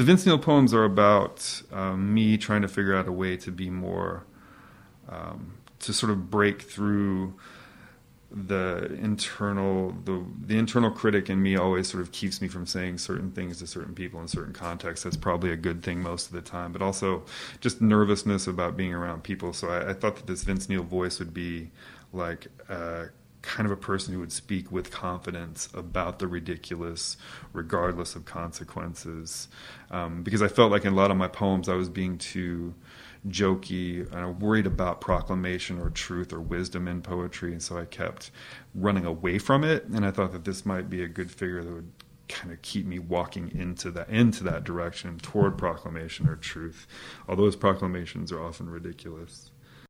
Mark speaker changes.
Speaker 1: the Vince Neil poems are about um, me trying to figure out a way to be more, um, to sort of break through the internal the the internal critic in me always sort of keeps me from saying certain things to certain people in certain contexts. That's probably a good thing most of the time, but also just nervousness about being around people. So I, I thought that this Vince Neil voice would be like uh, kind of a person who would speak with confidence about the ridiculous, regardless of consequences. Um, because I felt like in a lot of my poems I was being too jokey, uh, worried about proclamation or truth or wisdom in poetry, and so I kept running away from it. And I thought that this might be a good figure that would kind of keep me walking into that into that direction toward proclamation or truth. Although those proclamations are often ridiculous.